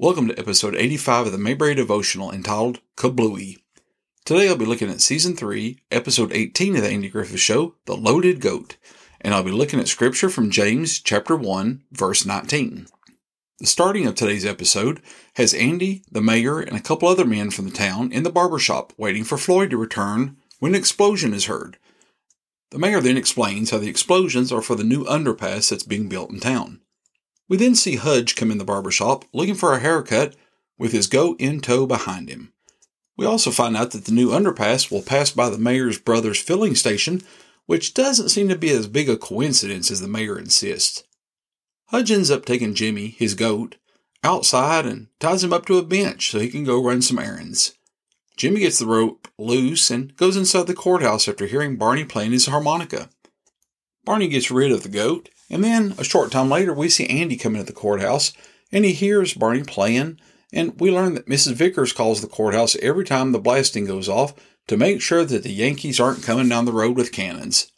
Welcome to episode 85 of the Mayberry Devotional entitled Kablooey. Today I'll be looking at season 3, episode 18 of the Andy Griffith Show, The Loaded Goat, and I'll be looking at scripture from James chapter 1, verse 19. The starting of today's episode has Andy, the mayor, and a couple other men from the town in the barber shop waiting for Floyd to return when an explosion is heard. The mayor then explains how the explosions are for the new underpass that's being built in town. We then see Hudge come in the barber shop looking for a haircut with his goat in tow behind him. We also find out that the new underpass will pass by the mayor's brother's filling station, which doesn't seem to be as big a coincidence as the mayor insists. Hudge ends up taking Jimmy, his goat, outside and ties him up to a bench so he can go run some errands. Jimmy gets the rope loose and goes inside the courthouse after hearing Barney playing his harmonica. Barney gets rid of the goat and then a short time later, we see Andy come into the courthouse and he hears Barney playing. And we learn that Mrs. Vickers calls the courthouse every time the blasting goes off to make sure that the Yankees aren't coming down the road with cannons.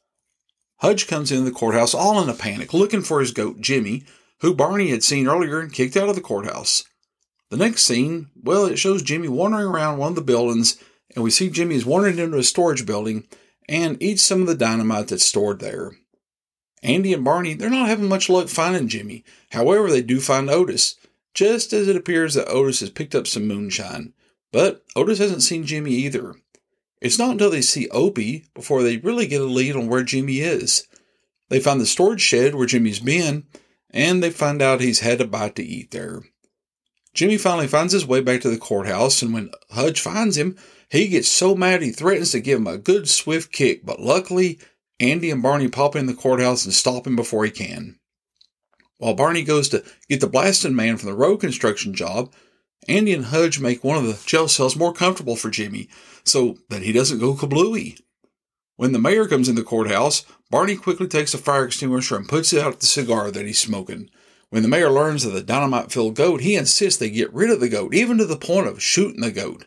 Hudge comes into the courthouse all in a panic, looking for his goat Jimmy, who Barney had seen earlier and kicked out of the courthouse. The next scene, well, it shows Jimmy wandering around one of the buildings, and we see Jimmy is wandering into a storage building and eats some of the dynamite that's stored there. Andy and Barney, they're not having much luck finding Jimmy. However, they do find Otis, just as it appears that Otis has picked up some moonshine. But Otis hasn't seen Jimmy either. It's not until they see Opie before they really get a lead on where Jimmy is. They find the storage shed where Jimmy's been, and they find out he's had a bite to eat there. Jimmy finally finds his way back to the courthouse, and when Hudge finds him, he gets so mad he threatens to give him a good swift kick, but luckily Andy and Barney pop in the courthouse and stop him before he can. While Barney goes to get the blasting man from the road construction job, Andy and Hudge make one of the jail cells more comfortable for Jimmy so that he doesn't go kablooey. When the mayor comes in the courthouse, Barney quickly takes a fire extinguisher and puts it out the cigar that he's smoking. When the mayor learns of the dynamite filled goat, he insists they get rid of the goat, even to the point of shooting the goat.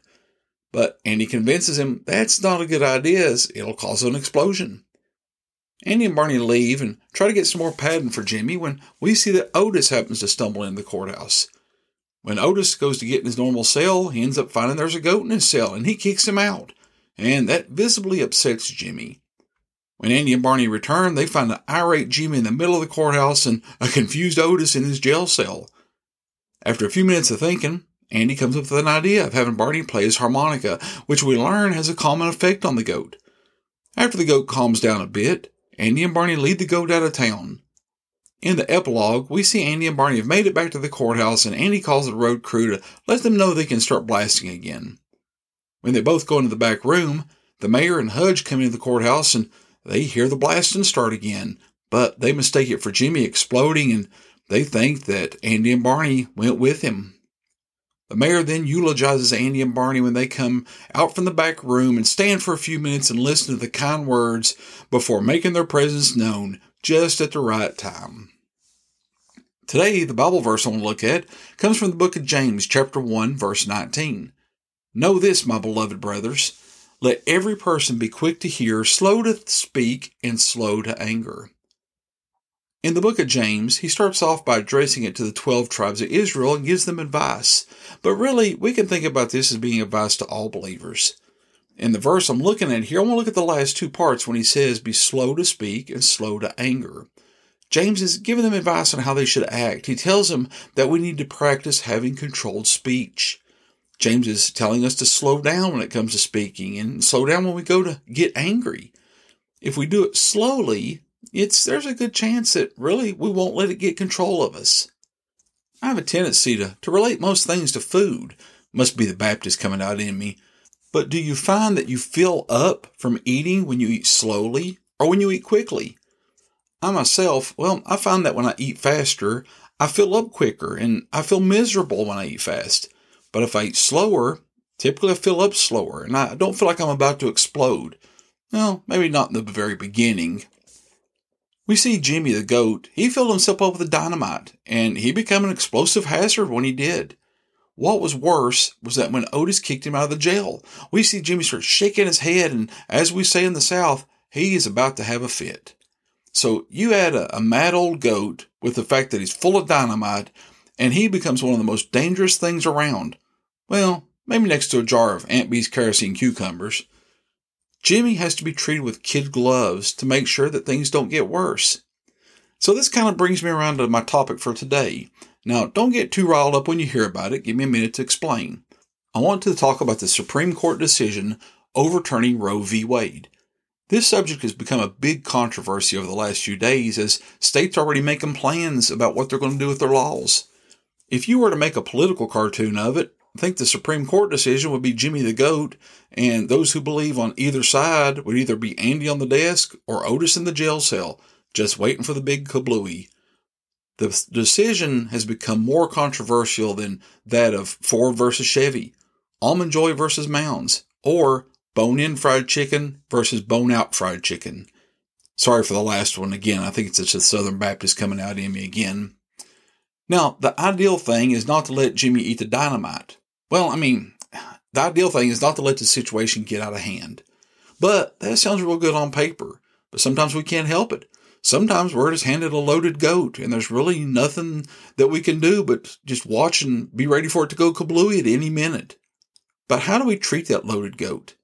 But Andy convinces him that's not a good idea as it'll cause an explosion. Andy and Barney leave and try to get some more padding for Jimmy when we see that Otis happens to stumble in the courthouse. When Otis goes to get in his normal cell, he ends up finding there's a goat in his cell and he kicks him out. And that visibly upsets Jimmy. When Andy and Barney return, they find an irate Jimmy in the middle of the courthouse and a confused Otis in his jail cell. After a few minutes of thinking, Andy comes up with an idea of having Barney play his harmonica, which we learn has a common effect on the goat. After the goat calms down a bit, Andy and Barney lead the goat out of town. In the epilogue, we see Andy and Barney have made it back to the courthouse, and Andy calls the road crew to let them know they can start blasting again. When they both go into the back room, the mayor and Hudge come into the courthouse and they hear the blasting start again, but they mistake it for Jimmy exploding and they think that Andy and Barney went with him. The mayor then eulogizes Andy and Barney when they come out from the back room and stand for a few minutes and listen to the kind words before making their presence known just at the right time. Today, the Bible verse I want to look at comes from the book of James, chapter 1, verse 19. Know this, my beloved brothers. Let every person be quick to hear, slow to speak, and slow to anger. In the book of James, he starts off by addressing it to the 12 tribes of Israel and gives them advice. But really, we can think about this as being advice to all believers. In the verse I'm looking at here, I want to look at the last two parts when he says, Be slow to speak and slow to anger. James is giving them advice on how they should act. He tells them that we need to practice having controlled speech. James is telling us to slow down when it comes to speaking and slow down when we go to get angry. If we do it slowly, it's there's a good chance that really we won't let it get control of us. I have a tendency to, to relate most things to food. Must be the Baptist coming out in me. But do you find that you fill up from eating when you eat slowly or when you eat quickly? I myself, well, I find that when I eat faster, I fill up quicker and I feel miserable when I eat fast. But if I eat slower, typically I fill up slower and I don't feel like I'm about to explode. Well, maybe not in the very beginning, we see Jimmy the goat, he filled himself up with dynamite, and he became an explosive hazard when he did. What was worse was that when Otis kicked him out of the jail, we see Jimmy start shaking his head, and as we say in the South, he is about to have a fit. So you add a, a mad old goat with the fact that he's full of dynamite, and he becomes one of the most dangerous things around. Well, maybe next to a jar of Aunt Bee's kerosene cucumbers. Jimmy has to be treated with kid gloves to make sure that things don't get worse. So this kind of brings me around to my topic for today. Now, don't get too riled up when you hear about it. Give me a minute to explain. I want to talk about the Supreme Court decision overturning Roe v. Wade. This subject has become a big controversy over the last few days as states are already making plans about what they're going to do with their laws. If you were to make a political cartoon of it, I think the Supreme Court decision would be Jimmy the Goat, and those who believe on either side would either be Andy on the desk or Otis in the jail cell, just waiting for the big kablooey. The decision has become more controversial than that of Ford versus Chevy, Almond Joy versus Mounds, or bone in fried chicken versus bone out fried chicken. Sorry for the last one again. I think it's just a Southern Baptist coming out in me again. Now, the ideal thing is not to let Jimmy eat the dynamite. Well, I mean, the ideal thing is not to let the situation get out of hand. But that sounds real good on paper. But sometimes we can't help it. Sometimes we're just handed a loaded goat, and there's really nothing that we can do but just watch and be ready for it to go kablooey at any minute. But how do we treat that loaded goat?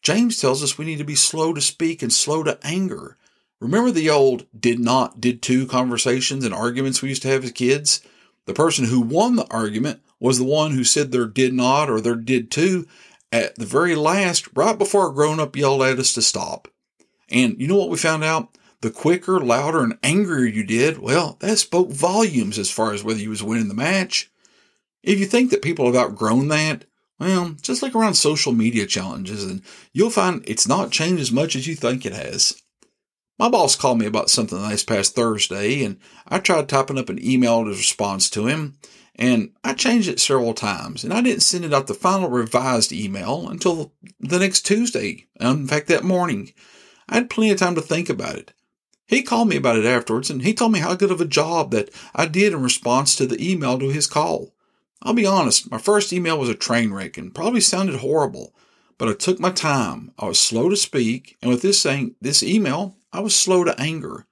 James tells us we need to be slow to speak and slow to anger. Remember the old did not, did too conversations and arguments we used to have as kids? The person who won the argument was the one who said there did not or there did too at the very last, right before a grown up yelled at us to stop. And you know what we found out? The quicker, louder, and angrier you did, well, that spoke volumes as far as whether you was winning the match. If you think that people have outgrown that, well, just look around social media challenges and you'll find it's not changed as much as you think it has. My boss called me about something last past Thursday and I tried typing up an email as response to him and I changed it several times and I didn't send it out the final revised email until the next Tuesday. Um, in fact, that morning. I had plenty of time to think about it. He called me about it afterwards and he told me how good of a job that I did in response to the email to his call. I'll be honest, my first email was a train wreck and probably sounded horrible, but I took my time. I was slow to speak, and with this saying, this email, I was slow to anger.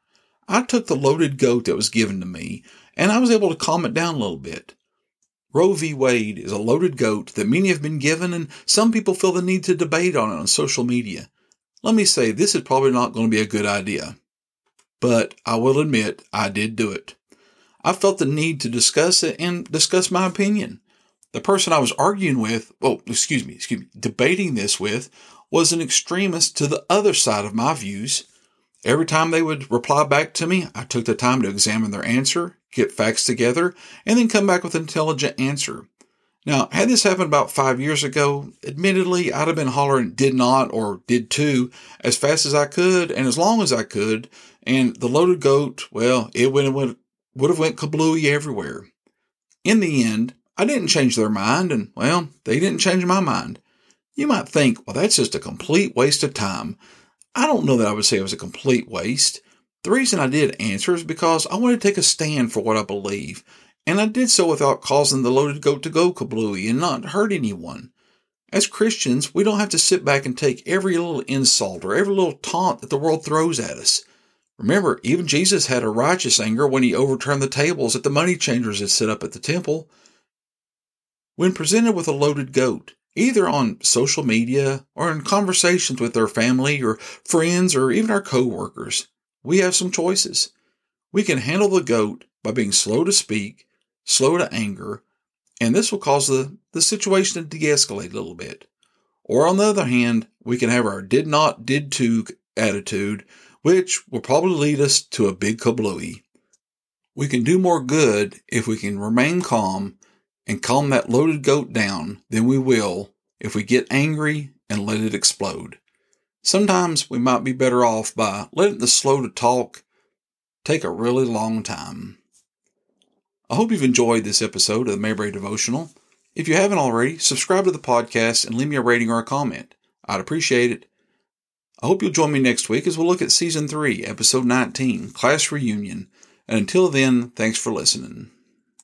I took the loaded goat that was given to me, and I was able to calm it down a little bit. Roe v. Wade is a loaded goat that many have been given, and some people feel the need to debate on it on social media. Let me say, this is probably not going to be a good idea. But I will admit, I did do it. I felt the need to discuss it and discuss my opinion. The person I was arguing with, well, excuse me, excuse me, debating this with was an extremist to the other side of my views. Every time they would reply back to me, I took the time to examine their answer, get facts together, and then come back with an intelligent answer. Now, had this happened about five years ago, admittedly, I'd have been hollering did not or did too as fast as I could and as long as I could. And the loaded goat, well, it went, would have went kablooey everywhere. In the end, I didn't change their mind, and well, they didn't change my mind. You might think, well, that's just a complete waste of time. I don't know that I would say it was a complete waste. The reason I did answer is because I wanted to take a stand for what I believe, and I did so without causing the loaded goat to go kablooey and not hurt anyone. As Christians, we don't have to sit back and take every little insult or every little taunt that the world throws at us. Remember, even Jesus had a righteous anger when he overturned the tables that the money changers had set up at the temple. When presented with a loaded goat, either on social media or in conversations with our family or friends or even our coworkers, we have some choices. We can handle the goat by being slow to speak, slow to anger, and this will cause the, the situation to de-escalate a little bit. Or on the other hand, we can have our did not, did too attitude which will probably lead us to a big kablooey. We can do more good if we can remain calm and calm that loaded goat down than we will if we get angry and let it explode. Sometimes we might be better off by letting the slow to talk take a really long time. I hope you've enjoyed this episode of the Mayberry Devotional. If you haven't already, subscribe to the podcast and leave me a rating or a comment. I'd appreciate it. I hope you'll join me next week as we'll look at Season 3, Episode 19, Class Reunion. And until then, thanks for listening.